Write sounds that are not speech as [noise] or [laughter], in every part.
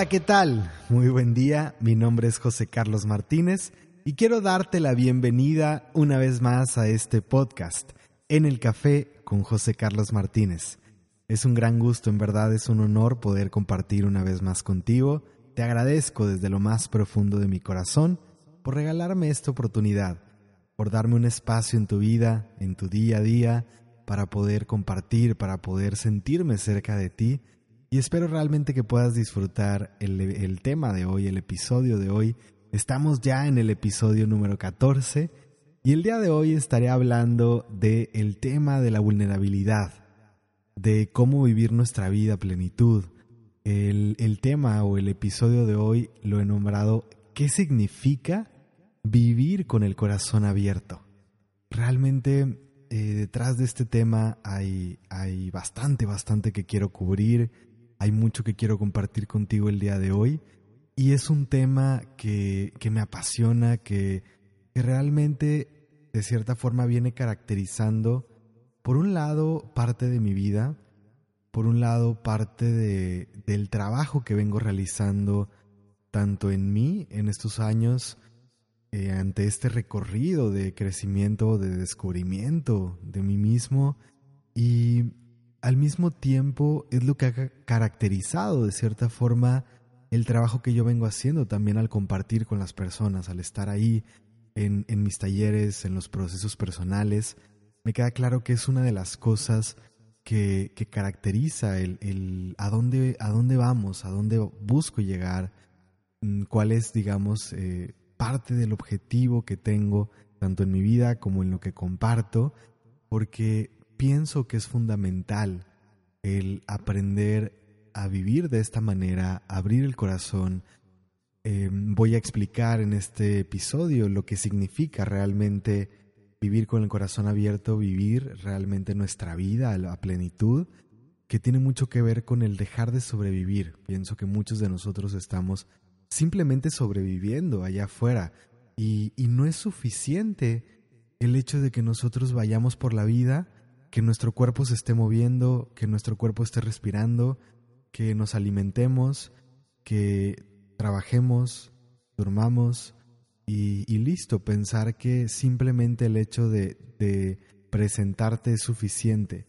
Hola, ¿qué tal? Muy buen día, mi nombre es José Carlos Martínez y quiero darte la bienvenida una vez más a este podcast, En el Café con José Carlos Martínez. Es un gran gusto, en verdad es un honor poder compartir una vez más contigo. Te agradezco desde lo más profundo de mi corazón por regalarme esta oportunidad, por darme un espacio en tu vida, en tu día a día, para poder compartir, para poder sentirme cerca de ti y espero realmente que puedas disfrutar el, tema de hoy, el episodio de hoy. Estamos ya en el episodio número 14 y el día de hoy estaré hablando del el tema de la vulnerabilidad, de cómo vivir nuestra vida a plenitud. El, el tema o el episodio de hoy lo he nombrado ¿Qué significa vivir con el corazón abierto? Realmente eh, detrás de este tema hay, hay bastante, bastante que quiero cubrir hay mucho que quiero compartir contigo el día de hoy. Y es un tema que, me apasiona, que, realmente de cierta forma viene caracterizando, por un lado, parte de mi vida, por un lado, parte de, del trabajo que vengo realizando tanto en mí en estos años, eh, ante este recorrido de crecimiento, de descubrimiento de mí mismo. Y al mismo tiempo es lo que ha caracterizado de cierta forma el trabajo que yo vengo haciendo también al compartir con las personas, al estar ahí en, mis talleres, en los procesos personales. Me queda claro que es una de las cosas que, caracteriza el, a, dónde, a dónde vamos, a dónde busco llegar, mm, cuál es, digamos, eh, parte del objetivo que tengo, tanto en mi vida como en lo que comparto, porque pienso que es fundamental el aprender a vivir de esta manera, abrir el corazón. Em, voy a explicar en este episodio lo que significa realmente vivir con el corazón abierto, vivir realmente nuestra vida a plenitud, que tiene mucho que ver con el dejar de sobrevivir. Pienso que muchos de nosotros estamos simplemente sobreviviendo allá afuera y, y no es suficiente el hecho de que nosotros vayamos por la vida que nuestro cuerpo se esté moviendo, que nuestro cuerpo esté respirando, que nos alimentemos, que trabajemos, durmamos y, listo, pensar que simplemente el hecho de, presentarte es suficiente,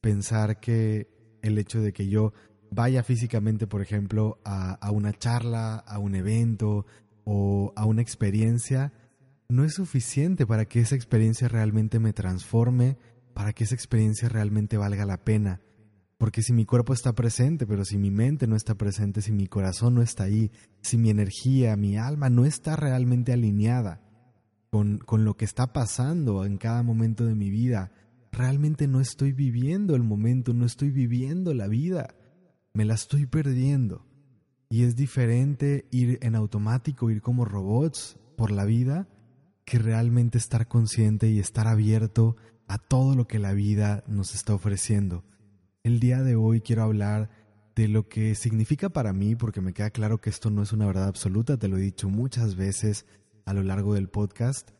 pensar que el hecho de que yo vaya físicamente, por ejemplo, a, una charla, a un evento o a una experiencia, no es suficiente para que esa experiencia realmente me transforme, para que esa experiencia realmente valga la pena. Porque si mi cuerpo está presente, pero si mi mente no está presente, si mi corazón no está ahí, si mi energía, mi alma no está realmente alineada con, con lo que está pasando en cada momento de mi vida, realmente no estoy viviendo el momento, no estoy viviendo la vida, me la estoy perdiendo. Y es diferente ir en automático, ir como robots por la vida, que realmente estar consciente y estar abierto a todo lo que la vida nos está ofreciendo. El día de hoy quiero hablar de lo que significa para mí, porque me queda claro que esto no es una verdad absoluta, te lo he dicho muchas veces a lo largo del podcast,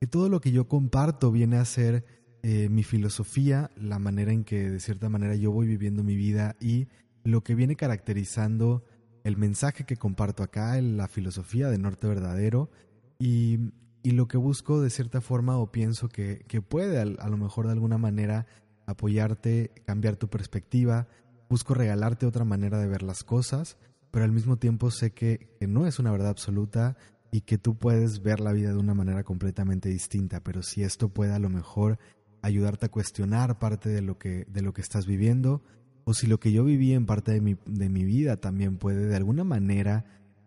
que todo lo que yo comparto viene a ser eh, mi filosofía, la manera en que de cierta manera yo voy viviendo mi vida y lo que viene caracterizando el mensaje que comparto acá, la filosofía de Norte Verdadero y y lo que busco de cierta forma o pienso que, puede a, lo mejor de alguna manera apoyarte, cambiar tu perspectiva, busco regalarte otra manera de ver las cosas, pero al mismo tiempo sé que, no es una verdad absoluta y que tú puedes ver la vida de una manera completamente distinta, pero si esto puede a lo mejor ayudarte a cuestionar parte de lo que, de lo que estás viviendo, o si lo que yo viví en parte de mi, de mi vida también puede de alguna manera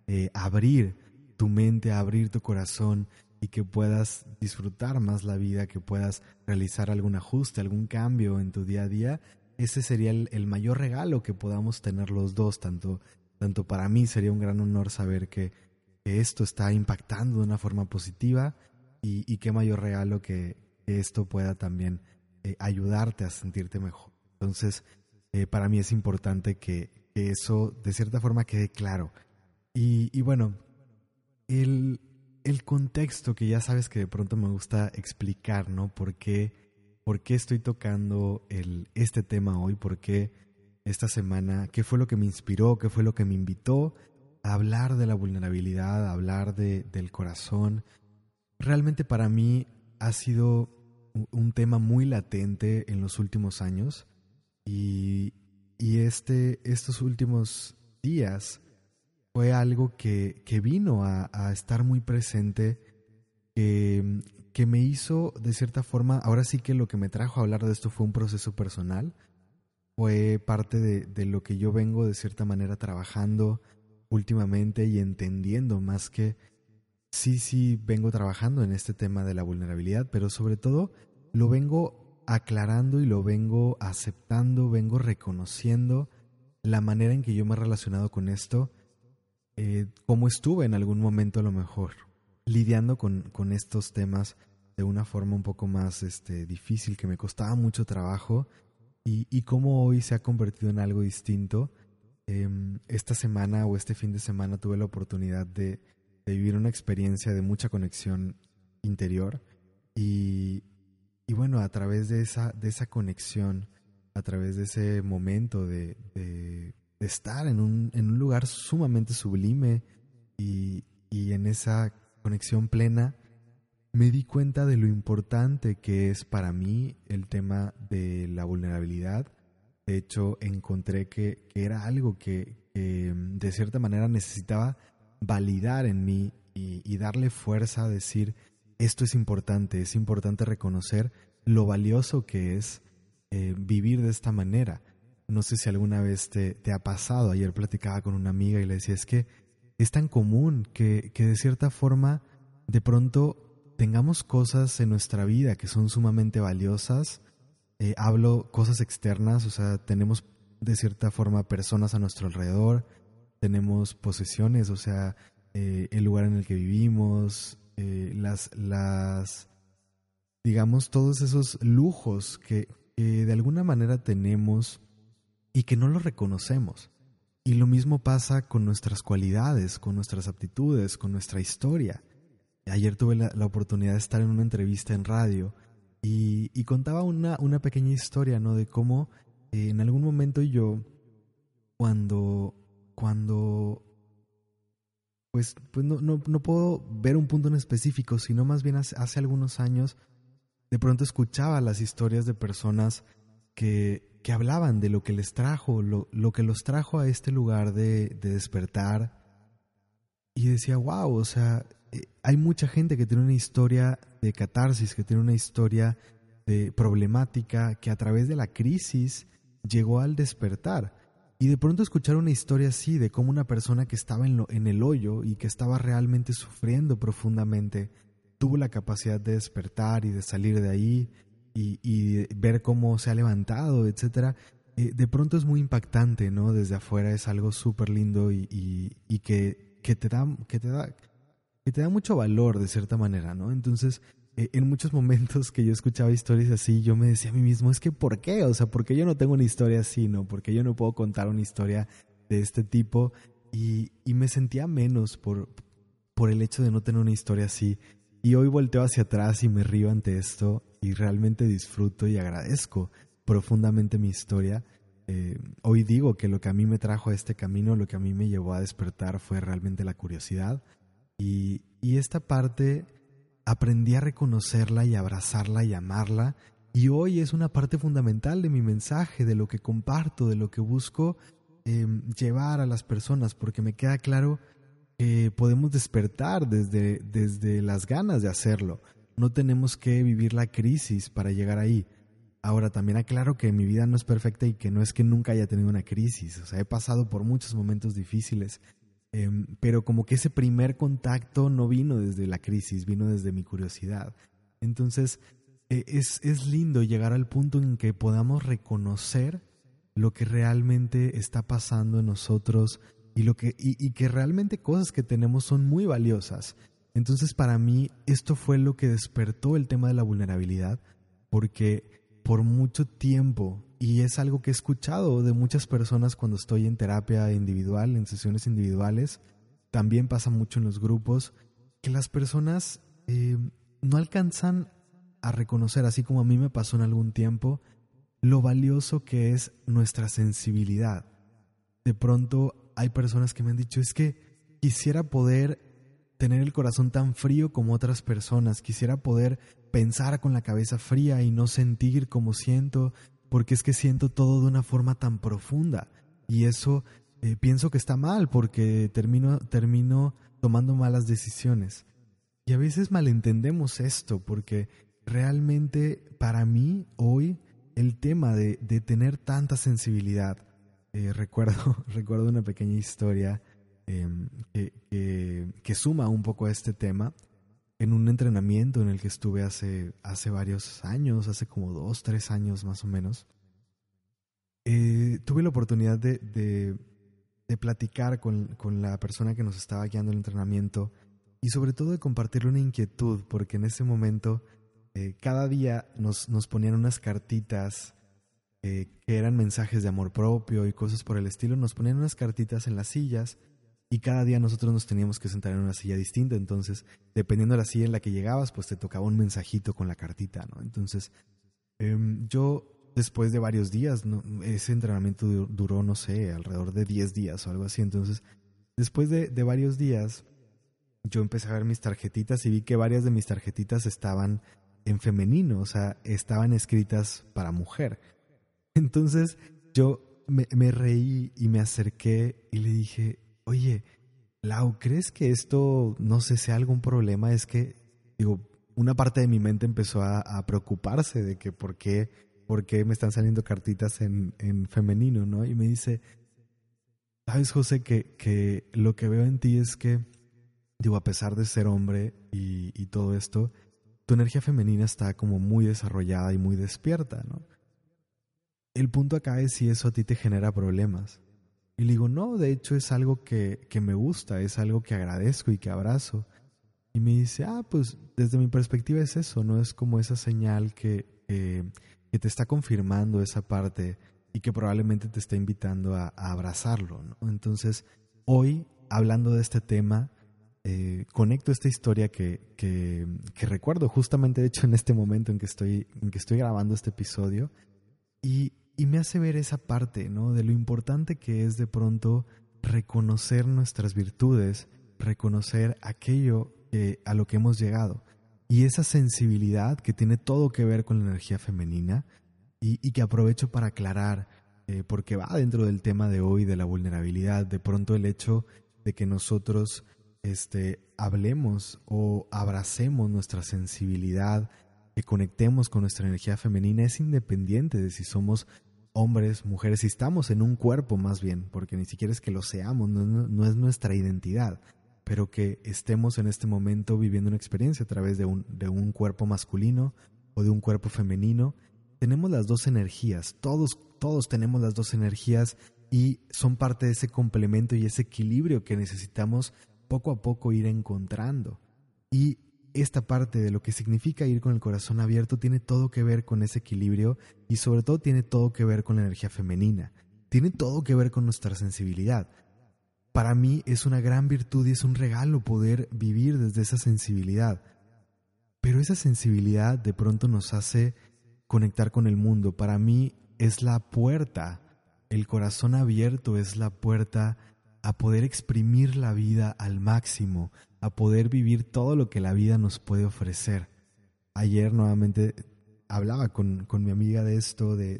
eh, abrir tu mente, abrir tu corazón y que puedas disfrutar más la vida, que puedas realizar algún ajuste, algún cambio en tu día a día, ese sería el, mayor regalo que podamos tener los dos, tanto, tanto para mí sería un gran honor saber que, esto está impactando de una forma positiva y, qué mayor regalo que, esto pueda también eh, ayudarte a sentirte mejor. Entonces, eh, para mí es importante que, eso de cierta forma quede claro. Y, y bueno, el, el contexto que ya sabes que de pronto me gusta explicar, ¿no? ¿Por qué, por qué estoy tocando el, este tema hoy? ¿Por qué esta semana, qué fue lo que me inspiró, qué fue lo que me invitó a hablar de la vulnerabilidad, a hablar de, del corazón. Realmente para mí ha sido un tema muy latente en los últimos años y, y este, estos últimos días fue algo que, que vino a, a, estar muy presente, que, que me hizo de cierta forma, ahora sí que lo que me trajo a hablar de esto fue un proceso personal, fue parte de, de lo que yo vengo de cierta manera trabajando últimamente y entendiendo más que sí, sí vengo trabajando en este tema de la vulnerabilidad, pero sobre todo lo vengo aclarando y lo vengo aceptando, vengo reconociendo la manera en que yo me he relacionado con esto, eh, como estuve en algún momento a lo mejor, lidiando con, con estos temas de una forma un poco más este, difícil, que me costaba mucho trabajo, y, y cómo hoy se ha convertido en algo distinto. Eh, esta semana o este fin de semana tuve la oportunidad de, de vivir una experiencia de mucha conexión interior y, y bueno, a través de esa, de esa conexión, a través de ese momento de estar en un, en un, lugar sumamente sublime y, y en esa conexión plena, me di cuenta de lo importante que es para mí el tema de la vulnerabilidad. De hecho, encontré que, que era algo que, que, de cierta manera necesitaba validar en mí y, y, darle fuerza a decir, esto es importante, es importante reconocer lo valioso que es eh, vivir de esta manera. No sé si alguna vez te, te, ha pasado, ayer platicaba con una amiga y le decía, es que es tan común que, que de cierta forma de pronto tengamos cosas en nuestra vida que son sumamente valiosas. Eh, hablo cosas externas, o sea, tenemos de cierta forma personas a nuestro alrededor, tenemos posesiones, o sea, eh, el lugar en el que vivimos, eh, las, las, digamos, todos esos lujos que, que de alguna manera tenemos y que no los reconocemos. Y lo mismo pasa con nuestras cualidades, con nuestras aptitudes, con nuestra historia. Ayer tuve la, oportunidad de estar en una entrevista en radio y, y contaba una, una, pequeña historia, ¿no? De cómo eh, en algún momento yo, cuando, cuando, pues, pues no, no, no, puedo ver un punto en específico, sino más bien hace algunos años, de pronto escuchaba las historias de personas que, que hablaban de lo que les trajo, lo, lo que los trajo a este lugar de, de despertar. Y decía, wow, o sea, hay mucha gente que tiene una historia de catarsis, que tiene una historia de problemática, que a través de la crisis llegó al despertar. Y de pronto escuchar una historia así de cómo una persona que estaba en, lo, en el hoyo y que estaba realmente sufriendo profundamente, tuvo la capacidad de despertar y de salir de ahí y, ver cómo se ha levantado, etcétera, eh, de pronto es muy impactante, ¿no? Desde afuera es algo súper lindo y, que, te da, mucho valor de cierta manera, ¿no? Entonces, eh, en muchos [laughs] momentos que yo escuchaba historias así, yo me decía a mí mismo, es que ¿por qué? O sea, ¿por qué yo no tengo una historia así, no? Porque yo no puedo contar una historia de este tipo y, me sentía menos por el hecho de no tener una historia así. Y hoy volteo hacia atrás y me río ante esto y realmente disfruto y agradezco profundamente mi historia. Eh, hoy digo que lo que a mí me trajo a este camino, lo que a mí me llevó a despertar fue realmente la curiosidad, y, y esta parte aprendí a reconocerla y abrazarla y amarla. Y hoy es una parte fundamental de mi mensaje, de lo que comparto, de lo que busco eh, llevar a las personas, porque me queda claro que podemos despertar desde, desde las ganas de hacerlo. No tenemos que vivir la crisis para llegar ahí. Ahora, también aclaro que mi vida no es perfecta y que no es que nunca haya tenido una crisis. O sea, he pasado por muchos momentos difíciles eh, pero como que ese primer contacto no vino desde la crisis, vino desde mi curiosidad. Entonces, eh, es, es lindo llegar al punto en que podamos reconocer lo que realmente está pasando en nosotros y, lo que, y, que realmente cosas que tenemos son muy valiosas. Entonces, para mí, esto fue lo que despertó el tema de la vulnerabilidad, porque por mucho tiempo y es algo que he escuchado de muchas personas cuando estoy en terapia individual, en sesiones individuales. También pasa mucho en los grupos que las personas eh, no alcanzan a reconocer, así como a mí me pasó en algún tiempo, lo valioso que es nuestra sensibilidad. De pronto hay personas que me han dicho, es que quisiera poder tener el corazón tan frío como otras personas, quisiera poder pensar con la cabeza fría y no sentir como siento, porque es que siento todo de una forma tan profunda. Y eso eh, pienso que está mal porque termino, termino tomando malas decisiones. Y a veces malentendemos esto porque realmente para mí hoy el tema de, de tener tanta sensibilidad, eh, recuerdo, [laughs] recuerdo una pequeña historia em, que, que, suma un poco a este tema en un entrenamiento en el que estuve hace, hace varios años, hace como dos, tres años más o menos. Eh, tuve la oportunidad de, de, de platicar con, con, la persona que nos estaba guiando el entrenamiento y sobre todo de compartirle una inquietud, porque en ese momento eh, cada día nos, nos, ponían unas cartitas eh, que eran mensajes de amor propio y cosas por el estilo, nos ponían unas cartitas en las sillas y cada día nosotros nos teníamos que sentar en una silla distinta, entonces dependiendo de la silla en la que llegabas, pues te tocaba un mensajito con la cartita, ¿no? Entonces em, yo después de varios días, ese entrenamiento duró, no sé, alrededor de 10 días o algo así. Entonces, después de, de, varios días, yo empecé a ver mis tarjetitas y vi que varias de mis tarjetitas estaban en femenino, o sea, estaban escritas para mujer. Entonces, yo me, me reí y me acerqué y le dije, oye, Lau, ¿crees que esto, no sé, sea algún problema? Es que, digo, una parte de mi mente empezó a, a preocuparse de que por qué por qué me están saliendo cartitas en, en femenino, ¿no? Y me dice, sabes, José, que, que lo que veo en ti es que, digo, a pesar de ser hombre y, y todo esto, tu energía femenina está como muy desarrollada y muy despierta, ¿no? El punto acá es si eso a ti te genera problemas. Y le digo, no, de hecho es algo que, que me gusta, es algo que agradezco y que abrazo. Y me dice, ah, pues desde mi perspectiva es eso, ¿no? Es como esa señal que, que te está confirmando esa parte y que probablemente te está invitando a, abrazarlo. Entonces, hoy, hablando de este tema, eh, conecto esta historia que, que, recuerdo justamente, de hecho, en este momento en que estoy, en que estoy grabando este episodio, y, y me hace ver esa parte, ¿no? De lo importante que es de pronto reconocer nuestras virtudes, reconocer aquello a lo que hemos llegado y esa sensibilidad que tiene todo que ver con la energía femenina y, que aprovecho para aclarar, eh, porque va dentro del tema de hoy de la vulnerabilidad, de pronto el hecho de que nosotros este, hablemos o abracemos nuestra sensibilidad, que conectemos con nuestra energía femenina, es independiente de si somos hombres, mujeres, si estamos en un cuerpo más bien, porque ni siquiera es que lo seamos, no es nuestra identidad pero que estemos en este momento viviendo una experiencia a través de un, de un cuerpo masculino o de un cuerpo femenino. Tenemos las dos energías, todos, todos tenemos las dos energías y son parte de ese complemento y ese equilibrio que necesitamos poco a poco ir encontrando. Y esta parte de lo que significa ir con el corazón abierto tiene todo que ver con ese equilibrio y sobre todo tiene todo que ver con la energía femenina. Tiene todo que ver con nuestra sensibilidad para mí es una gran virtud y es un regalo poder vivir desde esa sensibilidad. Pero esa sensibilidad de pronto nos hace conectar con el mundo. Para mí es la puerta, el corazón abierto es la puerta a poder exprimir la vida al máximo, a poder vivir todo lo que la vida nos puede ofrecer. Ayer nuevamente hablaba con, mi amiga de esto, de,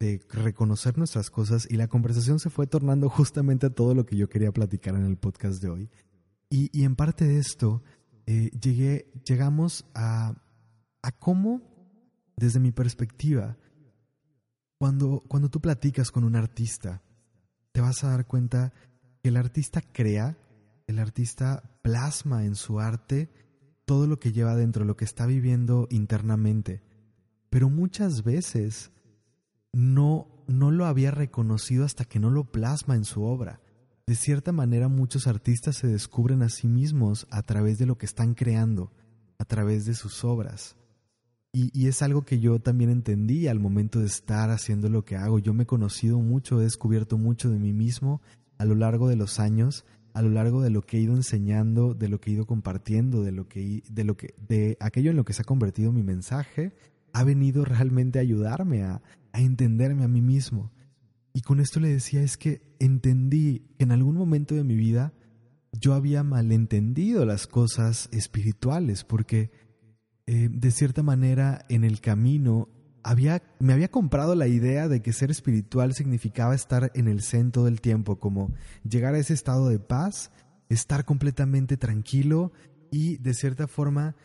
de reconocer nuestras cosas y la conversación se fue tornando [laughs] justamente a todo lo que yo quería platicar en el podcast de hoy. Y, en parte de esto, eh, llegué, llegamos a, a cómo, desde mi perspectiva, cuando, cuando tú platicas con un artista, te vas a dar cuenta que el artista crea, el artista plasma en su arte todo lo que lleva dentro, lo que está viviendo internamente. Pero muchas veces no, no lo había reconocido hasta que no lo plasma en su obra. De cierta manera muchos artistas se descubren a sí mismos a través de lo que están creando, a través de sus obras. Y, es algo que yo también entendí al momento de estar haciendo lo que hago. Yo me he conocido mucho, he descubierto mucho de mí mismo a lo largo de los años, a lo largo de lo que he ido enseñando, de lo que he ido compartiendo, de lo que de lo que de aquello en lo que se ha convertido mi mensaje ha venido realmente a ayudarme a, a entenderme a mí mismo. Y con esto le decía es que entendí que en algún momento de mi vida yo había malentendido las cosas espirituales porque eh, de cierta manera en el camino había, me había comprado la idea de que ser espiritual significaba estar en el centro del tiempo, como llegar a ese estado de paz, estar completamente tranquilo y de cierta forma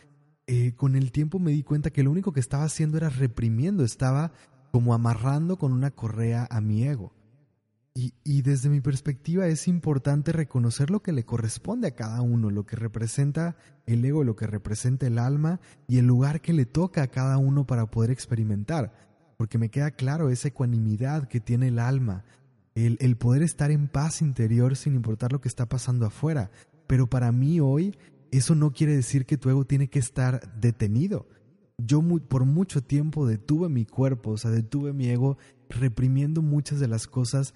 eh, con el tiempo me di cuenta que lo único que estaba haciendo era reprimiendo, estaba como amarrando con una correa a mi ego. Y, desde mi perspectiva es importante reconocer lo que le corresponde a cada uno, lo que representa el ego, lo que representa el alma y el lugar que le toca a cada uno para poder experimentar. Porque me queda claro esa ecuanimidad que tiene el alma, el, poder estar en paz interior sin importar lo que está pasando afuera. Pero para mí hoy eso no quiere decir que tu ego tiene que estar detenido. Yo por mucho tiempo detuve mi cuerpo, o sea, detuve mi ego reprimiendo muchas de las cosas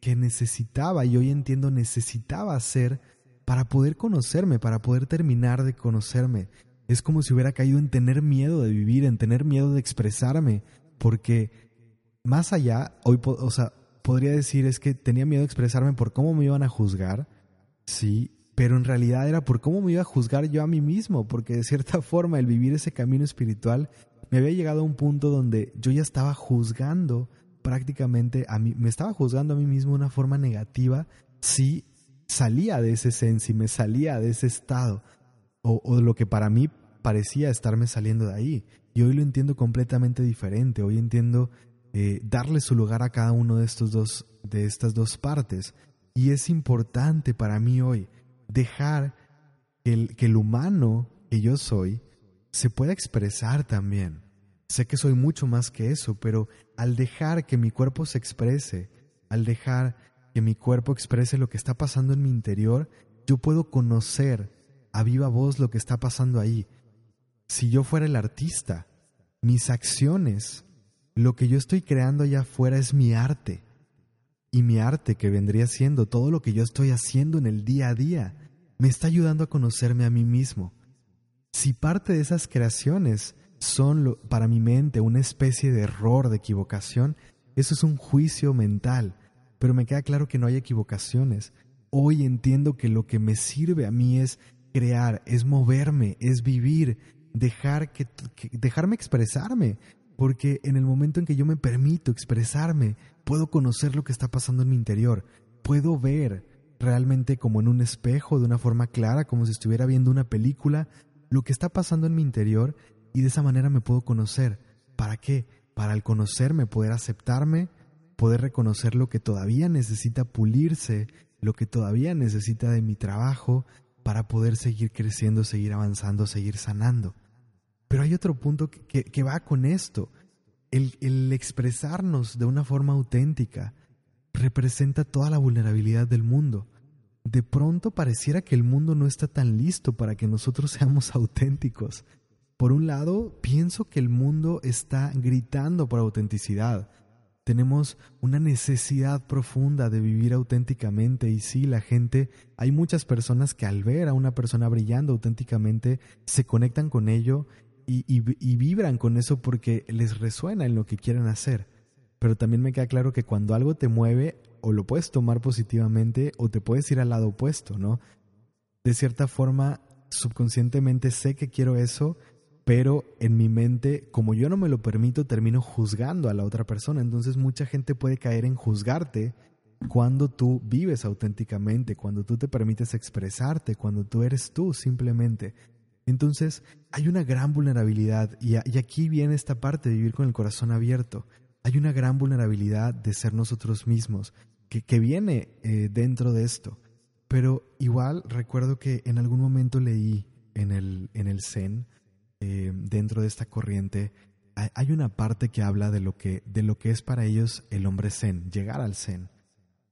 que, necesitaba y hoy entiendo necesitaba hacer para poder conocerme, para poder terminar de conocerme. Es como si hubiera caído en tener miedo de vivir, en tener miedo de expresarme, porque más allá, hoy, o sea, podría decir es que tenía miedo de expresarme por cómo me iban a juzgar, sí, pero en realidad era por cómo me iba a juzgar yo a mí mismo, porque de cierta [laughs] forma el vivir ese camino espiritual me había llegado a un punto donde yo ya estaba juzgando prácticamente a mí, me estaba juzgando a mí mismo de una forma negativa si salía de ese sen, si me salía de ese estado, o, o lo que para mí parecía estarme saliendo de ahí. Y hoy lo entiendo completamente diferente. Hoy entiendo eh, darle su lugar a cada uno de estos dos, de estas dos partes. Y es importante para mí hoy dejar el, que el humano que yo soy se pueda expresar también. Sé que soy mucho más que eso, pero al dejar que mi cuerpo se exprese, al dejar que mi cuerpo exprese lo que está pasando en mi interior, yo puedo conocer a viva voz lo que está pasando ahí. Si yo fuera el artista, mis acciones, lo que yo estoy creando allá afuera es mi arte. Y mi arte, que vendría siendo todo lo que yo estoy haciendo en el día a día, me está ayudando a conocerme a mí mismo. Si parte de esas creaciones son para mi mente una especie de error, de equivocación, eso es un juicio mental, pero me queda claro que no hay equivocaciones. Hoy entiendo que lo que me sirve a mí es crear, es moverme, es vivir, dejar que, dejarme expresarme, porque en el momento en que yo me permito expresarme, puedo conocer lo que está pasando en mi interior, puedo ver realmente como en un espejo, de una forma clara, como si estuviera viendo una película, lo que está pasando en mi interior y de esa manera me puedo conocer. ¿Para qué? Para al conocerme poder aceptarme, poder reconocer lo que todavía necesita pulirse, lo que todavía necesita de mi trabajo, para poder seguir creciendo, seguir avanzando, seguir sanando. Pero hay otro punto que, va con esto. El, el expresarnos de una forma auténtica representa toda la vulnerabilidad del mundo. De pronto pareciera que el mundo no está tan listo para que nosotros [laughs] seamos auténticos. Por un lado, pienso que el mundo está gritando por autenticidad. Tenemos una necesidad profunda de vivir auténticamente y sí, la gente, hay muchas personas que al ver a una persona brillando auténticamente se conectan con ello y, y vibran con eso porque les resuena en lo que quieren hacer. Pero también me queda claro que cuando algo te mueve, o lo puedes tomar positivamente o te puedes ir al lado opuesto, ¿no? De cierta forma, subconscientemente sé que quiero eso, pero en mi mente, como yo no me lo permito, termino juzgando a la otra persona. Entonces mucha gente puede caer en juzgarte cuando tú vives auténticamente, cuando tú te permites expresarte, cuando tú eres tú simplemente. Entonces hay una gran vulnerabilidad y, aquí viene esta parte de vivir con el corazón abierto. Hay una gran vulnerabilidad de ser nosotros mismos que, viene eh, dentro de esto. Pero igual recuerdo que en algún momento leí en el, en el Zen, eh, dentro de esta corriente, hay una parte que habla de lo que, de lo que es para ellos el hombre zen, llegar al zen.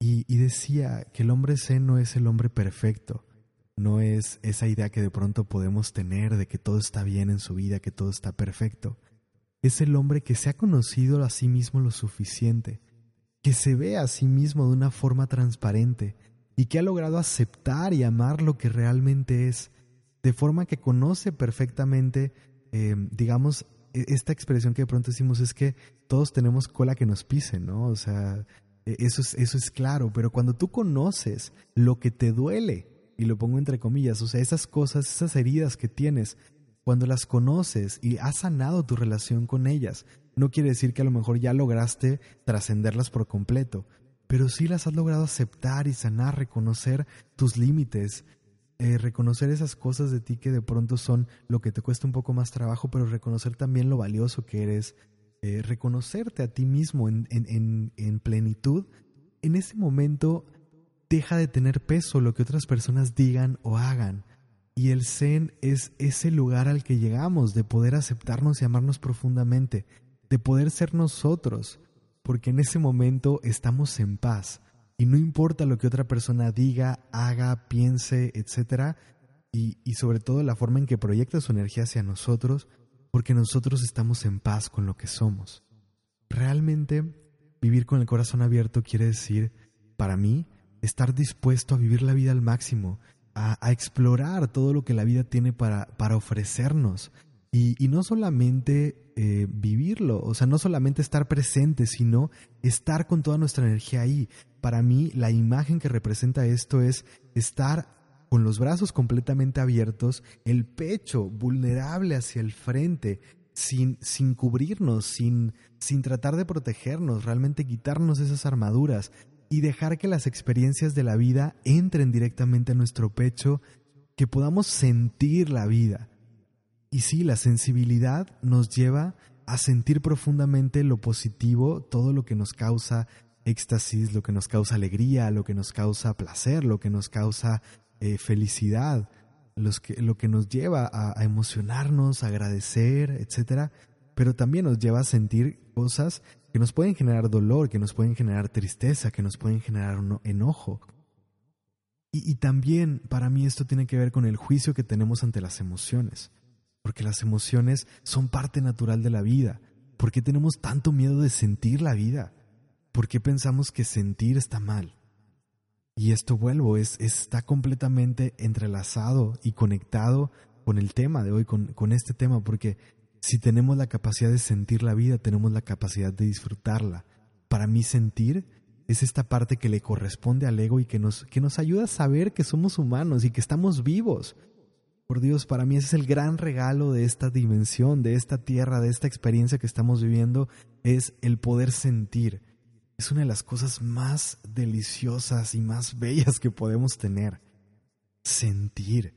Y, y, decía que el hombre zen no es el hombre perfecto, no es esa idea que de pronto podemos tener de que todo está bien en su vida, que todo está perfecto. Es el hombre que se ha conocido a sí mismo lo suficiente, que se ve a sí mismo de una forma transparente y que ha logrado aceptar y amar lo que realmente es, de forma que conoce perfectamente, eh, digamos, e, esta expresión que de pronto decimos es que todos tenemos cola que nos pise, ¿no? O sea, e, eso es, eso es claro, pero cuando tú conoces lo que te duele, y lo pongo entre comillas, o sea, esas cosas, esas heridas que tienes, cuando las conoces y has sanado tu relación con ellas, no quiere decir que a lo mejor ya lograste trascenderlas por completo, pero sí las has logrado aceptar y sanar, reconocer tus límites, eh, reconocer esas cosas de ti que de pronto son lo que te cuesta un poco más trabajo, pero reconocer también lo valioso que eres, eh, reconocerte a ti mismo en, en, en plenitud, en ese momento deja de tener peso lo que otras personas digan o hagan. Y el Zen es ese lugar al que llegamos de poder aceptarnos y amarnos profundamente, de poder ser nosotros, porque en ese momento estamos en paz y no importa lo que otra persona diga, haga, piense, etc. Y, y sobre todo la forma en que proyecta su energía hacia nosotros, porque nosotros estamos en paz con lo que somos. Realmente vivir con el corazón abierto quiere decir, para mí, estar dispuesto a vivir la vida al máximo, a, explorar todo lo que la vida tiene para, para ofrecernos. Y, y no solamente eh, vivirlo, o sea, no solamente estar presente, sino estar con toda nuestra energía ahí. Para mí, la imagen que representa esto es estar con los brazos completamente abiertos, el pecho vulnerable hacia el frente, sin, sin cubrirnos, sin, sin tratar de protegernos, realmente quitarnos esas armaduras y dejar que las experiencias de la vida entren directamente a nuestro pecho, que podamos sentir la vida y sí, la sensibilidad nos lleva a sentir profundamente lo positivo, todo lo que nos causa éxtasis, lo que nos causa alegría, lo que nos causa placer, lo que nos causa eh, felicidad, que, lo que nos lleva a, emocionarnos, a agradecer, etc. Pero también nos lleva a sentir cosas que nos pueden generar dolor, que nos pueden generar tristeza, que nos pueden generar enojo. y también para mí esto tiene que ver con el juicio que tenemos ante las emociones porque las emociones son parte natural de la vida. ¿Por qué tenemos tanto miedo de sentir la vida? ¿Por qué pensamos que sentir está mal? Y esto vuelvo, es, está completamente entrelazado y conectado con el tema de hoy, con, con este tema, porque si tenemos la capacidad de sentir la vida, tenemos la capacidad de disfrutarla. Para mí sentir es esta parte que le corresponde al ego y que nos, que nos ayuda a saber que somos humanos y que estamos vivos por Dios, para mí ese es el gran regalo de esta dimensión, de esta tierra, de esta experiencia que estamos viviendo, es el poder sentir. Es una de las cosas más deliciosas y más [laughs] bellas que podemos tener. Sentir.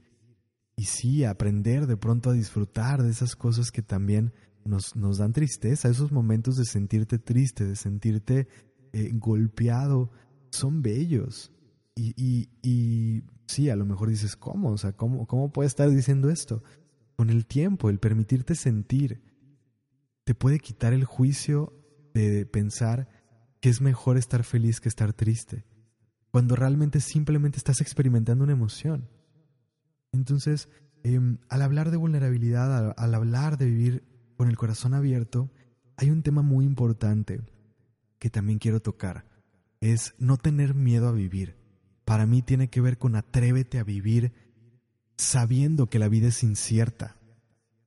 Y sí, aprender de pronto a disfrutar de esas cosas que también nos, nos dan tristeza, esos momentos de sentirte triste, de sentirte eh, golpeado, son bellos. Y, y, y sí, a lo mejor dices, ¿cómo? O sea, ¿cómo, ¿cómo puede estar diciendo esto? Con el tiempo, el permitirte sentir, te puede quitar el juicio de pensar que es mejor estar feliz que estar triste, cuando realmente simplemente estás experimentando una emoción. Entonces, em, al hablar de vulnerabilidad, al hablar de vivir con el corazón abierto, hay un tema muy importante que también quiero tocar, es no tener miedo a vivir para mí tiene que ver con atrévete a vivir sabiendo que la vida es incierta.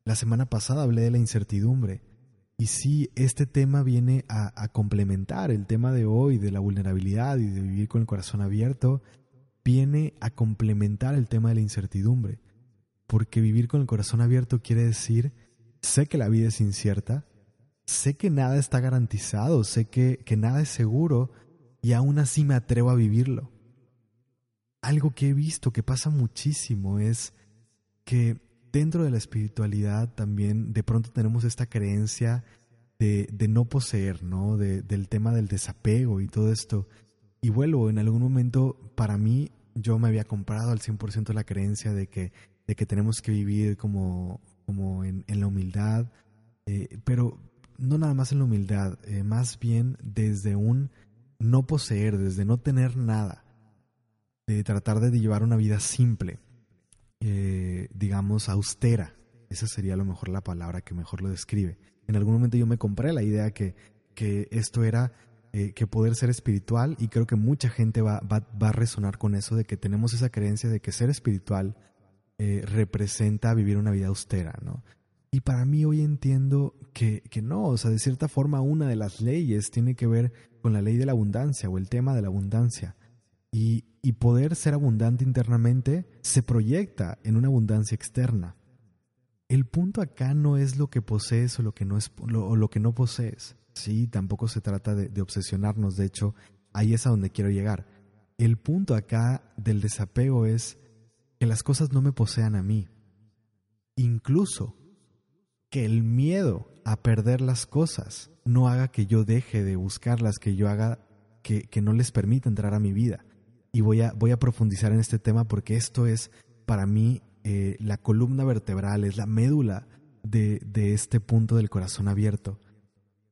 La semana pasada hablé de la incertidumbre. Y sí, este tema viene a, complementar el tema de hoy, de la vulnerabilidad y de vivir con el corazón abierto, viene a complementar el tema de la incertidumbre. Porque vivir con el corazón abierto quiere decir, sé que la vida es incierta, sé que nada está garantizado, sé que, que nada es seguro, y aún así me atrevo a vivirlo algo que he visto que pasa muchísimo es que dentro de la espiritualidad también de pronto tenemos esta creencia de, no poseer, ¿no? del tema del desapego y todo esto. Y vuelvo, en algún momento para mí yo me había comprado al 100% la creencia de que, de que tenemos que vivir como, como en, la humildad, eh, pero no nada más en la humildad, eh, más bien desde un no poseer, desde no tener nada de tratar de llevar una vida simple, eh, digamos austera. Esa sería a lo mejor la palabra que mejor lo describe. En algún momento yo me compré la idea que, que esto era eh, que poder ser espiritual y creo que mucha gente va, va, a resonar con eso de que tenemos esa creencia de que ser espiritual eh, representa vivir una vida austera, ¿no? Y para mí hoy entiendo que, que no, o sea, de cierta forma una de las leyes tiene que ver con la ley de la abundancia o el tema de la abundancia. Y, y poder ser abundante internamente se proyecta en una abundancia externa. El punto acá no es lo que posees o lo que no, es, o lo que no posees. Sí, tampoco se trata de, de obsesionarnos. De hecho, ahí es a donde quiero llegar. El punto acá del desapego es que las cosas no me posean a mí. Incluso que el miedo a perder las cosas no haga que yo deje de buscarlas, que yo haga que, que no les permita entrar a mi vida. Y voy a, voy a profundizar en este tema porque esto es para mí eh, la columna vertebral, es la médula de, de este punto del corazón abierto.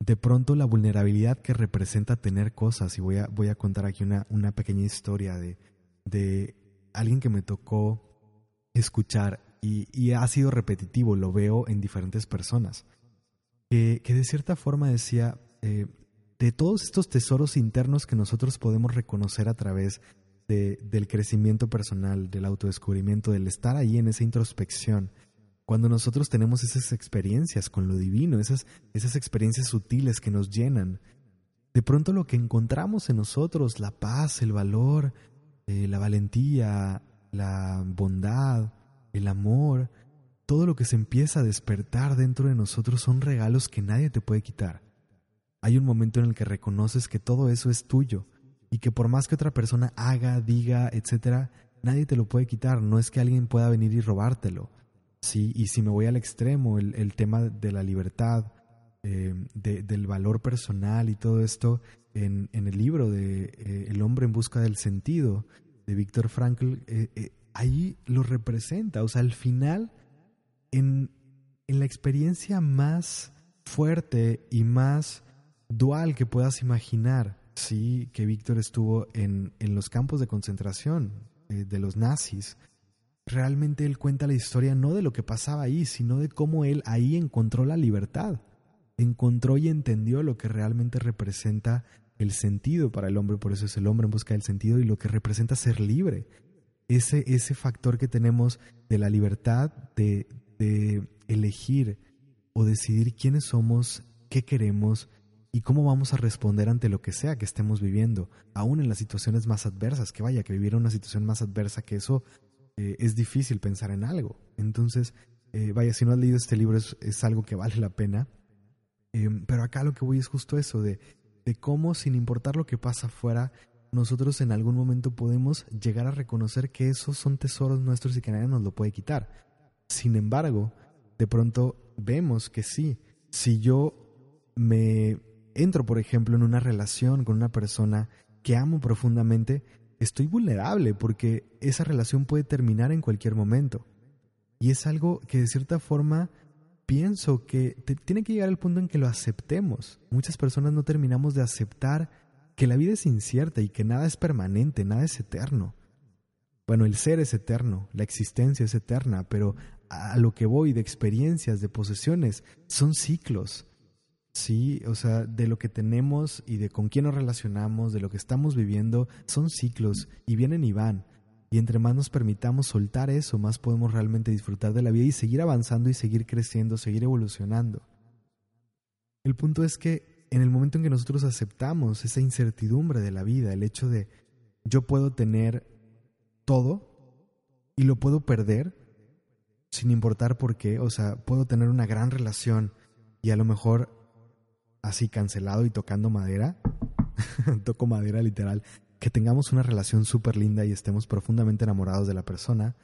De pronto la vulnerabilidad que representa tener cosas, y voy a, voy a contar aquí una, una pequeña historia de, de alguien que me tocó escuchar y, ha sido repetitivo, lo veo en diferentes personas, que, de cierta forma decía, eh, de todos estos tesoros internos que nosotros podemos reconocer a través de, del crecimiento personal, del autodescubrimiento, del estar ahí en esa introspección, cuando nosotros tenemos esas experiencias con lo divino, esas, esas experiencias sutiles que nos llenan, de pronto lo que encontramos en nosotros, la paz, el valor, eh, la valentía, la bondad, el amor, todo lo que se empieza a despertar dentro de nosotros son regalos que nadie te puede quitar. Hay un momento en el que reconoces que todo eso es tuyo y que por más que otra persona haga, diga, etcétera, nadie te lo puede quitar. No es que alguien pueda venir y robártelo. Sí, y si me voy al extremo, el, tema de la libertad, eh, del valor personal y todo esto, en, el libro de eh, El hombre en busca del sentido de Víctor Frankl, eh, ahí lo representa. O sea, al final, en, en la experiencia más fuerte y más dual que puedas imaginar, sí, que Víctor estuvo en, en, los campos de concentración eh, de los nazis, realmente él cuenta la historia no de lo que pasaba ahí, sino de cómo él ahí encontró la libertad, encontró y entendió lo que realmente representa el sentido para el hombre, por eso es el hombre en busca del sentido y lo que representa ser libre, ese, ese factor que tenemos de la libertad de, de elegir o decidir quiénes somos, qué queremos y cómo vamos a responder ante lo que sea que estemos viviendo, aún en las situaciones más adversas, que vaya, que vivir una situación más adversa que eso eh, es difícil pensar en algo. Entonces, eh, vaya, si no has leído este libro es, es algo que vale la pena. Em, pero acá lo que voy es justo eso, de, de cómo sin importar lo que pasa afuera, nosotros en algún momento podemos llegar a reconocer que esos son tesoros nuestros y que nadie nos lo puede quitar. Sin embargo, de pronto vemos que sí, si yo me entro, por ejemplo, en una relación con una persona que amo profundamente, estoy vulnerable porque esa relación puede terminar en cualquier momento. Y es algo que de cierta forma pienso que tiene que llegar al punto en que lo aceptemos. Muchas personas no terminamos de aceptar que la vida es incierta y que nada es permanente, nada es eterno. Bueno, el ser es eterno, la existencia es eterna, pero a lo que voy de experiencias, de posesiones, son ciclos. Sí, o sea, de lo que tenemos y de con quién nos relacionamos, de lo que estamos viviendo, son ciclos y vienen y van. Y entre más nos permitamos soltar eso, más podemos realmente disfrutar de la vida y seguir avanzando y seguir creciendo, seguir evolucionando. El punto es que en el momento en que nosotros aceptamos esa incertidumbre de la vida, el hecho de yo puedo tener todo y lo puedo perder sin importar por qué, o sea, puedo tener una gran relación y a lo mejor así cancelado y tocando madera, [laughs] toco madera literal, que tengamos una relación súper linda y estemos profundamente enamorados de la persona,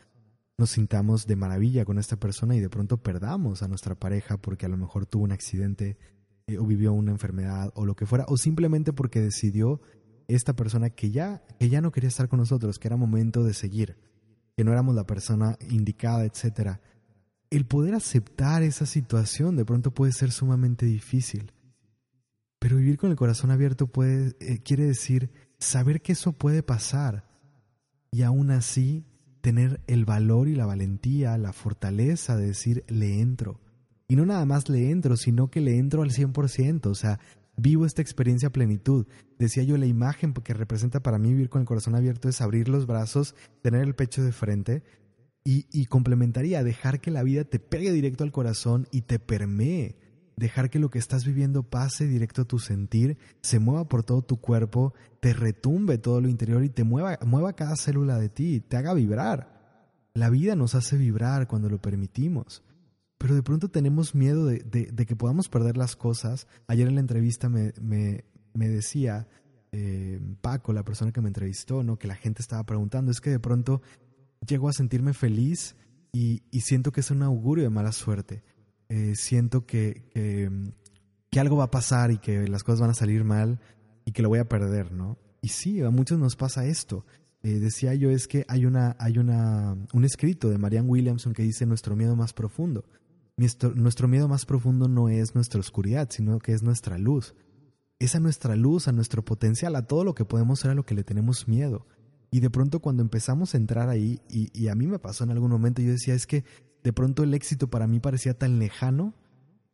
nos sintamos de maravilla con esta persona y de pronto perdamos a nuestra pareja porque a lo mejor tuvo un accidente eh, o vivió una enfermedad o lo que fuera, o simplemente porque decidió esta persona que ya, que ya no quería estar con nosotros, que era momento de seguir, que no éramos la persona indicada, etc. El poder aceptar esa situación de pronto puede ser sumamente difícil. Pero vivir con el corazón abierto eh, quiere decir saber que eso puede pasar y aún así tener el valor y la valentía, la fortaleza de decir le entro, y no nada más le entro, sino que le entro al 100%, o sea, vivo esta experiencia a plenitud. Decía yo, la imagen que representa para mí vivir con el corazón abierto es abrir los brazos, tener el pecho de frente, Y, y complementaría dejar que la vida te pegue directo al corazón y te permee. Dejar que lo que estás viviendo pase directo a tu sentir, se mueva por todo tu cuerpo, te retumbe todo lo interior y te mueva, mueva cada célula de ti, te haga vibrar. La vida nos hace vibrar cuando lo permitimos pero de pronto tenemos miedo de, que podamos perder las cosas. Ayer en la entrevista me, decía eh, Paco, la persona que me entrevistó, ¿no? que la gente estaba preguntando, es que de pronto llego a sentirme feliz y, siento que es un augurio de mala suerte. Eh, siento que, que, algo va a pasar y que las cosas van a salir mal y que lo voy a perder, ¿no? Y sí, a muchos nos pasa esto. Eh, decía yo es que hay una hay una un escrito de Marianne Williamson que dice nuestro miedo más profundo nuestro, miedo más profundo no es nuestra oscuridad, sino que es nuestra luz. Es a nuestra luz, a nuestro potencial, a todo lo que podemos ser a lo que le tenemos miedo. Y de pronto cuando empezamos a entrar ahí, y, a mí me pasó en algún momento, yo decía, es que de pronto el éxito para mí parecía tan lejano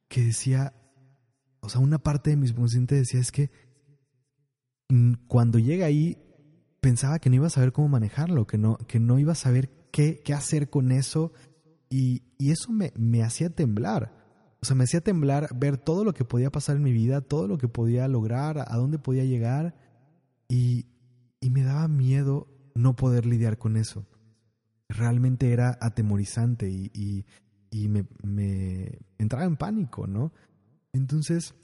que decía, o sea, una parte de mi subconsciente decía, es que cuando llega ahí pensaba que no iba a saber cómo manejarlo, que no, que no iba a saber qué, qué hacer con eso, y, eso me, me hacía temblar. O sea, me hacía temblar ver todo lo que podía pasar en mi vida, todo lo que podía lograr, a dónde podía llegar. Y, y me daba miedo no poder lidiar con eso. Realmente era atemorizante y, me, me, entraba en pánico, ¿no? Entonces,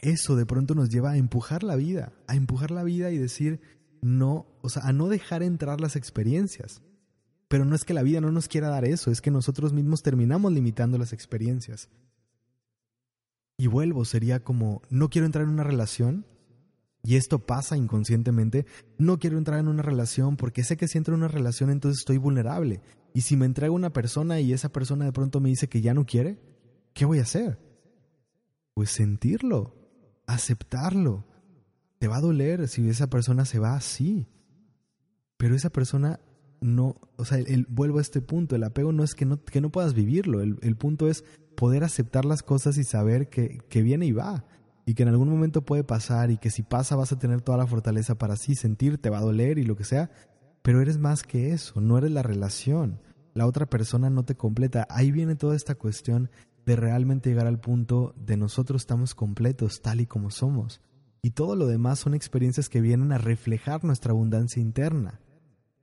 eso de pronto nos lleva a empujar la vida, a empujar la vida y decir no, o sea, a no dejar entrar las experiencias. Pero no es que la vida no nos quiera dar eso, es que nosotros mismos terminamos limitando las experiencias. Y vuelvo, sería como, no quiero entrar en una relación, y esto pasa inconscientemente, no quiero entrar en una relación porque sé que si entro en una relación entonces estoy vulnerable. Y si me entrego a una persona y esa persona de pronto me dice que ya no quiere, ¿qué voy a hacer? Pues sentirlo, aceptarlo. ¿Te va a doler si esa persona se va? Sí. Pero esa persona no, o sea, el, vuelvo a este punto, el apego no es que no, que no puedas vivirlo, el, el punto es poder aceptar las cosas y saber que, que, viene y va, y que en algún momento puede pasar y que si pasa vas a tener toda la fortaleza para sí, sentir, te va a doler y lo que sea, pero eres más que eso, no eres la relación, la otra persona no te completa, ahí viene toda esta cuestión de realmente llegar al punto de nosotros estamos completos tal y como somos, y todo lo demás son experiencias que vienen a reflejar nuestra abundancia interna.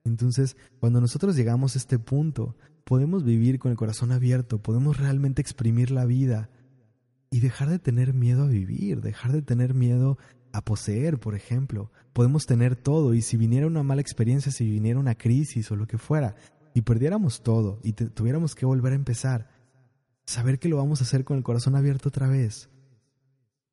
Entonces, cuando nosotros llegamos a este punto, podemos vivir con el corazón abierto, podemos realmente exprimir la vida y dejar de tener miedo a vivir, dejar de tener miedo a poseer, por ejemplo. Podemos tener todo y si viniera una mala experiencia, si viniera una crisis o lo que fuera, y perdiéramos todo y tuviéramos que volver a empezar, saber que lo vamos a hacer con el corazón abierto otra vez,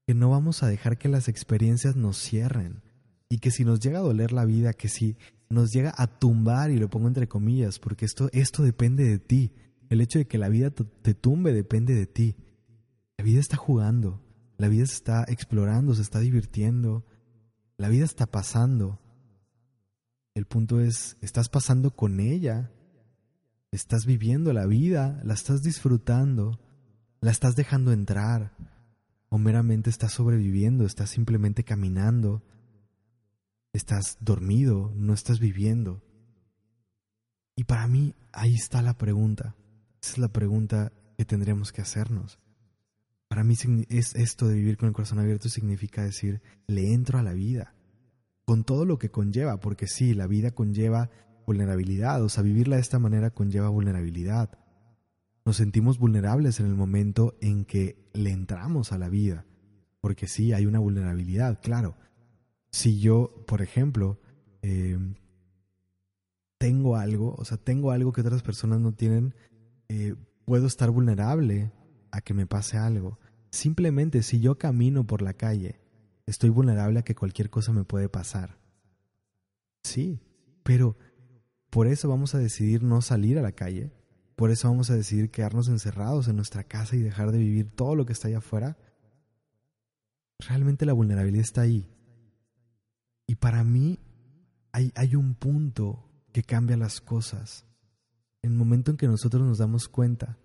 que no vamos a dejar que las experiencias nos cierren y que si nos llega a doler la vida, que si nos llega a tumbar, y lo pongo entre comillas, porque esto, esto depende de ti. El hecho de que la vida te tumbe depende de ti. La vida está jugando, la vida se está explorando, se está divirtiendo, la vida está pasando. El punto es, estás pasando con ella, estás viviendo la vida, la estás disfrutando, la estás dejando entrar, o meramente estás sobreviviendo, estás simplemente caminando, estás dormido, no estás viviendo. Y para mí ahí está la pregunta. Esa es la pregunta que tendremos que hacernos. Para mí es esto de vivir con el corazón abierto significa decir, le entro a la vida, con todo lo que conlleva, porque sí, la vida conlleva vulnerabilidad, o sea, vivirla de esta manera conlleva vulnerabilidad. Nos sentimos vulnerables en el momento en que le entramos a la vida, porque sí, hay una vulnerabilidad, claro, si yo, por ejemplo, em, tengo algo, o sea, tengo algo que otras personas no tienen, eh, puedo estar vulnerable a que me pase algo. Simplemente si yo camino por la calle, estoy vulnerable a que cualquier cosa me puede pasar. Sí, pero por eso vamos a decidir no salir a la calle, por eso vamos a decidir quedarnos encerrados en nuestra casa y dejar de vivir todo lo que está allá afuera. Realmente la vulnerabilidad está ahí. Y para mí hay, un punto que cambia las cosas. En el momento en que nosotros nos damos cuenta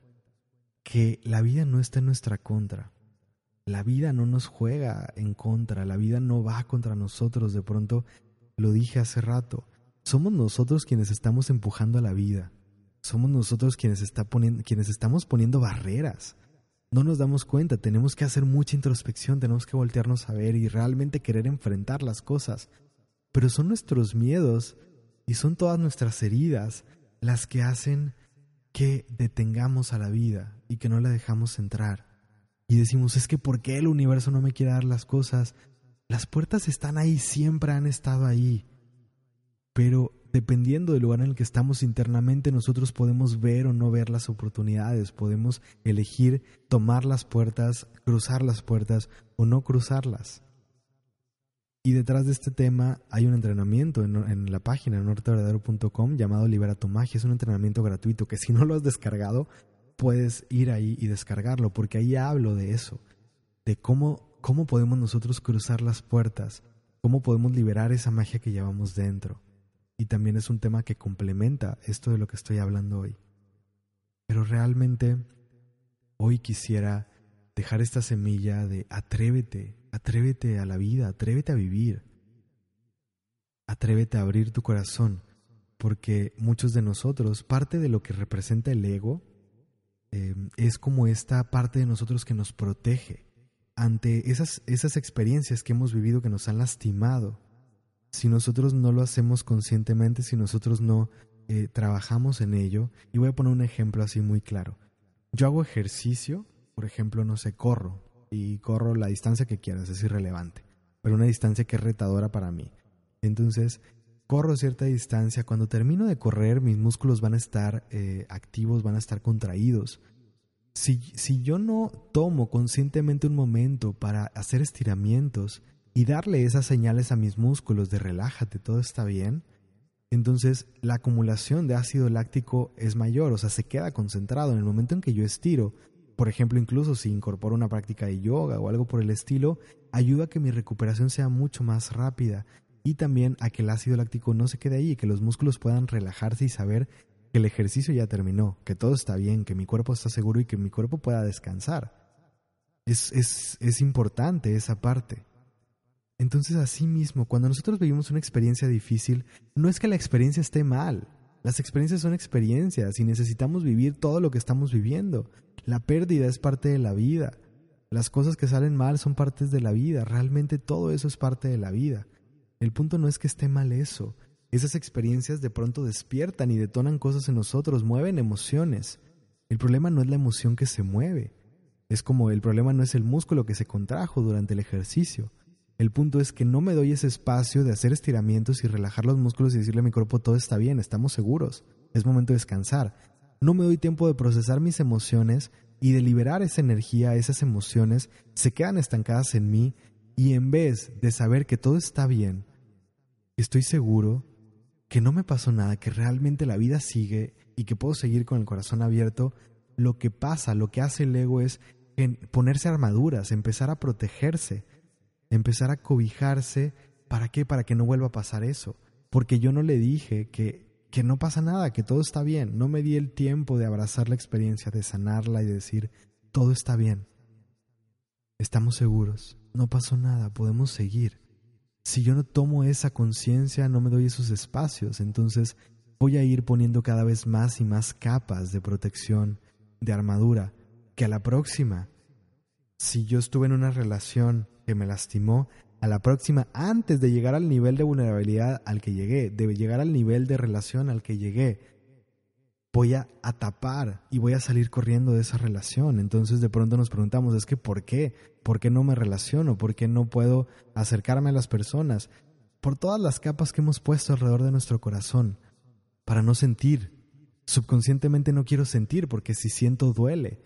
que la vida no está en nuestra contra. La vida no nos juega en contra, la vida no va contra nosotros. De pronto, lo dije hace rato, somos nosotros quienes estamos empujando a la vida. somos nosotros quienes, está poniendo, quienes estamos poniendo barreras. No nos damos cuenta, tenemos que hacer mucha introspección, tenemos que voltearnos a ver y realmente querer enfrentar las cosas. Pero son nuestros miedos y son todas nuestras heridas las que hacen que detengamos a la vida y que no la dejamos entrar. Y decimos, es que ¿por qué el universo no me quiere dar las cosas? Las puertas están ahí, siempre han estado ahí. Pero dependiendo del lugar en el que estamos internamente, nosotros podemos ver o no ver las oportunidades, podemos elegir tomar las puertas, cruzar las puertas o no cruzarlas. Y detrás de este tema hay un entrenamiento en, la página norteverdadero.com llamado Libera tu magia. Es un entrenamiento gratuito que si no lo has descargado, puedes ir ahí y descargarlo, porque ahí hablo de eso, de cómo, cómo podemos nosotros cruzar las puertas, cómo podemos liberar esa magia que llevamos dentro. Y también es un tema que complementa esto de lo que estoy hablando hoy. Pero realmente hoy quisiera dejar esta semilla de atrévete, atrévete a la vida, atrévete a vivir, atrévete a abrir tu corazón, porque muchos de nosotros, parte de lo que representa el ego, eh, es como esta parte de nosotros que nos protege ante esas, esas experiencias que hemos vivido que nos han lastimado. Si nosotros no lo hacemos conscientemente, si nosotros no eh, trabajamos en ello, y voy a poner un ejemplo así muy claro. Yo hago ejercicio por ejemplo, no sé, corro y corro la distancia que quieras, es irrelevante, pero una distancia que es retadora para mí. Entonces, corro cierta distancia, cuando termino de correr mis músculos van a estar eh, activos, van a estar contraídos. Si, si yo no tomo conscientemente un momento para hacer estiramientos y darle esas señales a mis músculos de relájate, todo está bien, entonces la acumulación de ácido láctico es mayor, o sea, se queda concentrado. En el momento en que yo estiro, por ejemplo, incluso si incorporo una práctica de yoga o algo por el estilo, ayuda a que mi recuperación sea mucho más rápida y también a que el ácido láctico no se quede ahí y que los músculos puedan relajarse y saber que el ejercicio ya terminó, que todo está bien, que mi cuerpo está seguro y que mi cuerpo pueda descansar. Es, es, es importante esa parte. Entonces, así mismo, cuando nosotros vivimos una experiencia difícil, no es que la experiencia esté mal, las experiencias son experiencias y necesitamos vivir todo lo que estamos viviendo. La pérdida es parte de la vida. Las cosas que salen mal son partes de la vida. Realmente todo eso es parte de la vida. El punto no es que esté mal eso. Esas experiencias de pronto despiertan y detonan cosas en nosotros, mueven emociones. El problema no es la emoción que se mueve. Es como el problema no es el músculo que se contrajo durante el ejercicio. El punto es que no me doy ese espacio de hacer estiramientos y relajar los músculos y decirle a mi cuerpo todo está bien, estamos seguros, es momento de descansar. No me doy tiempo de procesar mis emociones y de liberar esa energía, esas emociones se quedan estancadas en mí y en vez de saber que todo está bien, estoy seguro que no me pasó nada, que realmente la vida sigue y que puedo seguir con el corazón abierto, lo que pasa, lo que hace el ego es ponerse armaduras, empezar a protegerse, empezar a cobijarse. ¿Para qué? Para que no vuelva a pasar eso. Porque yo no le dije que, que no pasa nada, que todo está bien. No me di el tiempo de abrazar la experiencia, de sanarla y de decir, todo está bien. Estamos seguros, no pasó nada, podemos seguir. Si yo no tomo esa conciencia, no me doy esos espacios, entonces voy a ir poniendo cada vez más y más capas de protección, de armadura, que a la próxima, si yo estuve en una relación que me lastimó, a la próxima, antes de llegar al nivel de vulnerabilidad al que llegué, de llegar al nivel de relación al que llegué, voy a, tapar y voy a salir corriendo de esa relación. Entonces de pronto nos preguntamos, es que ¿por qué? ¿Por qué no me relaciono? ¿Por qué no puedo acercarme a las personas? Por todas las capas que hemos puesto alrededor de nuestro corazón, para no sentir. Subconscientemente no quiero sentir porque si siento duele.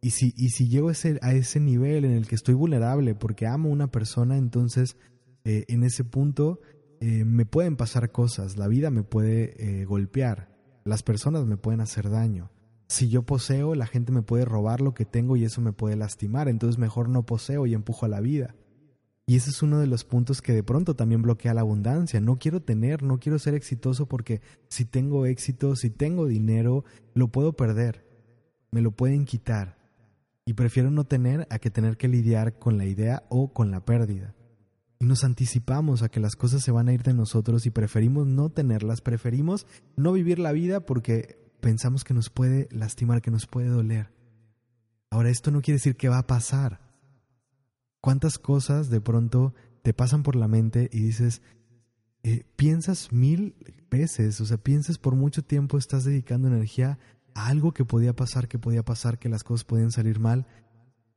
Y si, y si llego a ese, a ese nivel en el que estoy vulnerable porque amo a una persona, entonces eh, en ese punto eh, me pueden pasar cosas, la vida me puede eh, golpear, las personas me pueden hacer daño. Si yo poseo, la gente me puede robar lo que tengo y eso me puede lastimar, entonces mejor no poseo y empujo a la vida. Y ese es uno de los puntos que de pronto también bloquea la abundancia. No quiero tener, no quiero ser exitoso porque si tengo éxito, si tengo dinero, lo puedo perder, me lo pueden quitar y prefiero no tener a que tener que lidiar con la idea o con la pérdida. Y nos anticipamos a que las cosas se van a ir de nosotros y preferimos no tenerlas, preferimos no vivir la vida porque pensamos que nos puede lastimar, que nos puede doler. Ahora, esto no quiere decir que va a pasar. ¿Cuántas cosas de pronto te pasan por la mente y dices, eh, piensas mil veces, o sea, piensas por mucho tiempo, estás dedicando energía a algo que podía pasar, que podía pasar, que las cosas podían salir mal?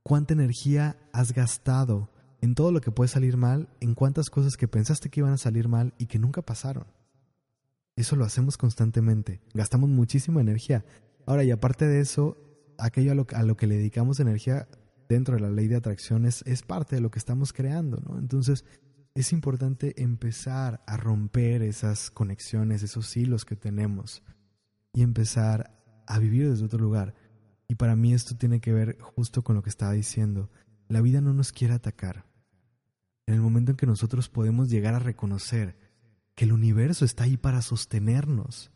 ¿Cuánta energía has gastado en todo lo que puede salir mal, en cuántas cosas que pensaste que iban a salir mal y que nunca pasaron? Eso lo hacemos constantemente, gastamos muchísima energía. Ahora, y aparte de eso, aquello a lo, que le dedicamos energía dentro de la ley de atracción es, parte de lo que estamos creando, ¿no? Entonces, es importante empezar a romper esas conexiones, esos hilos que tenemos y empezar a vivir desde otro lugar. Y para mí esto tiene que ver justo con lo que estaba diciendo. La vida no nos quiere atacar. En el momento en que nosotros podemos llegar a reconocer que el universo está ahí para sostenernos,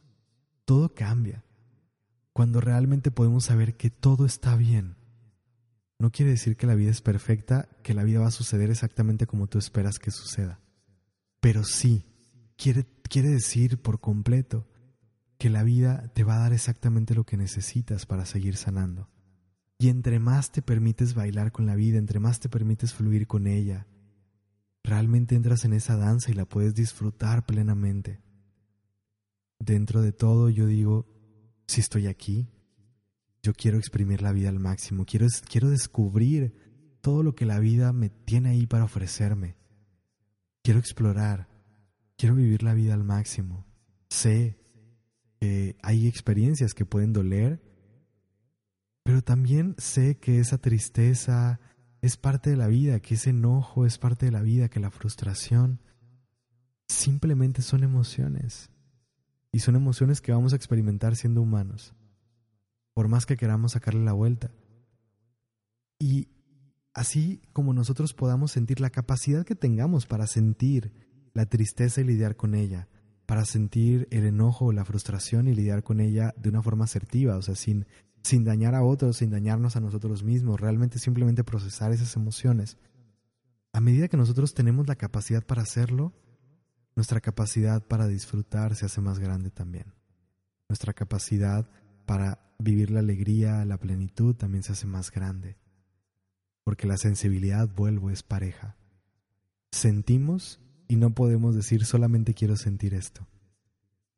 todo cambia. Cuando realmente podemos saber que todo está bien. No quiere decir que la vida es perfecta, que la vida va a suceder exactamente como tú esperas que suceda. Pero sí, quiere, quiere decir por completo que la vida te va a dar exactamente lo que necesitas para seguir sanando. Y entre más te permites bailar con la vida, entre más te permites fluir con ella, realmente entras en esa danza y la puedes disfrutar plenamente. Dentro de todo yo digo, si estoy aquí, yo quiero exprimir la vida al máximo, quiero, quiero descubrir todo lo que la vida me tiene ahí para ofrecerme. Quiero explorar, quiero vivir la vida al máximo. Sé que hay experiencias que pueden doler, pero también sé que esa tristeza, es parte de la vida, que ese enojo es parte de la vida, que la frustración simplemente son emociones. Y son emociones que vamos a experimentar siendo humanos, por más que queramos sacarle la vuelta. Y así como nosotros podamos sentir la capacidad que tengamos para sentir la tristeza y lidiar con ella, para sentir el enojo o la frustración y lidiar con ella de una forma asertiva, o sea, sin sin dañar a otros, sin dañarnos a nosotros mismos, realmente simplemente procesar esas emociones. A medida que nosotros tenemos la capacidad para hacerlo, nuestra capacidad para disfrutar se hace más grande también. Nuestra capacidad para vivir la alegría, la plenitud también se hace más grande. Porque la sensibilidad, vuelvo, es pareja. Sentimos y no podemos decir solamente quiero sentir esto.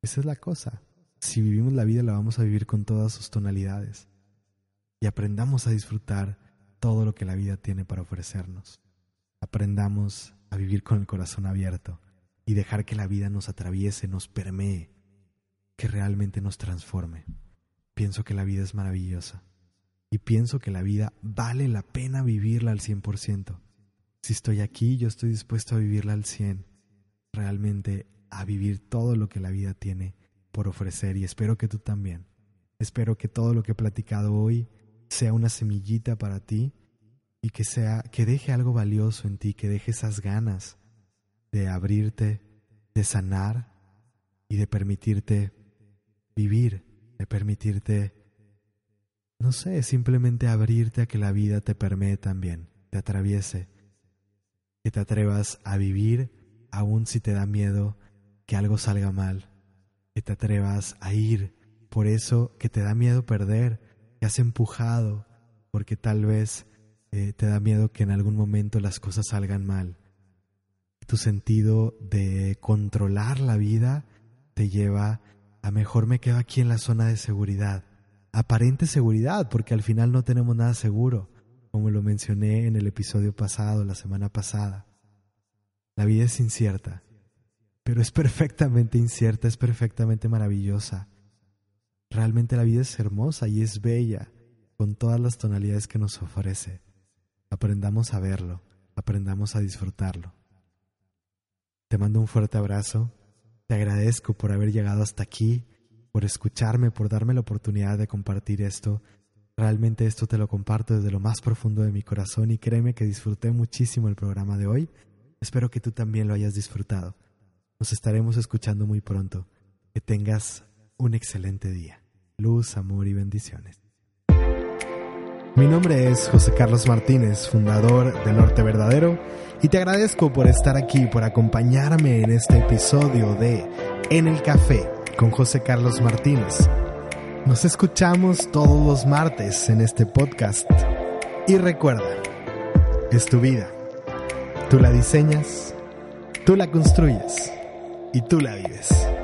Esa es la cosa si vivimos la vida la vamos a vivir con todas sus tonalidades y aprendamos a disfrutar todo lo que la vida tiene para ofrecernos. Aprendamos a vivir con el corazón abierto y dejar que la vida nos atraviese, nos permee, que realmente nos transforme. Pienso que la vida es maravillosa y pienso que la vida vale la pena vivirla al 100%. Si estoy aquí, yo estoy dispuesto a vivirla al 100%, realmente a vivir todo lo que la vida tiene por ofrecer y espero que tú también. Espero que todo lo que he platicado hoy sea una semillita para ti y que sea que deje algo valioso en ti, que deje esas ganas de abrirte, de sanar y de permitirte vivir, de permitirte no sé, simplemente abrirte a que la vida te permee también, te atraviese, que te atrevas a vivir aun si te da miedo que algo salga mal, que te atrevas a ir por eso que te da miedo perder, que has empujado, porque tal vez eh, te da miedo que en algún momento las cosas salgan mal. Tu sentido de controlar la vida te lleva a mejor me quedo aquí en la zona de seguridad. Aparente seguridad, porque al final no tenemos nada seguro, como lo mencioné en el episodio pasado, la semana pasada. La vida es incierta pero es perfectamente incierta, es perfectamente maravillosa. Realmente la vida es hermosa y es bella, con todas las tonalidades que nos ofrece. Aprendamos a verlo, aprendamos a disfrutarlo. Te mando un fuerte abrazo, te agradezco por haber llegado hasta aquí, por escucharme, por darme la oportunidad de compartir esto. Realmente esto te lo comparto desde lo más profundo de mi corazón y créeme que disfruté muchísimo el programa de hoy. Espero que tú también lo hayas disfrutado. Nos estaremos escuchando muy pronto. Que tengas un excelente día. Luz, amor y bendiciones. Mi nombre es José Carlos Martínez, fundador de Norte Verdadero, y te agradezco por estar aquí, por acompañarme en este episodio de En el Café con José Carlos Martínez. Nos escuchamos todos los martes en este podcast. Y recuerda, es tu vida. Tú la diseñas, tú la construyes y tú la vives.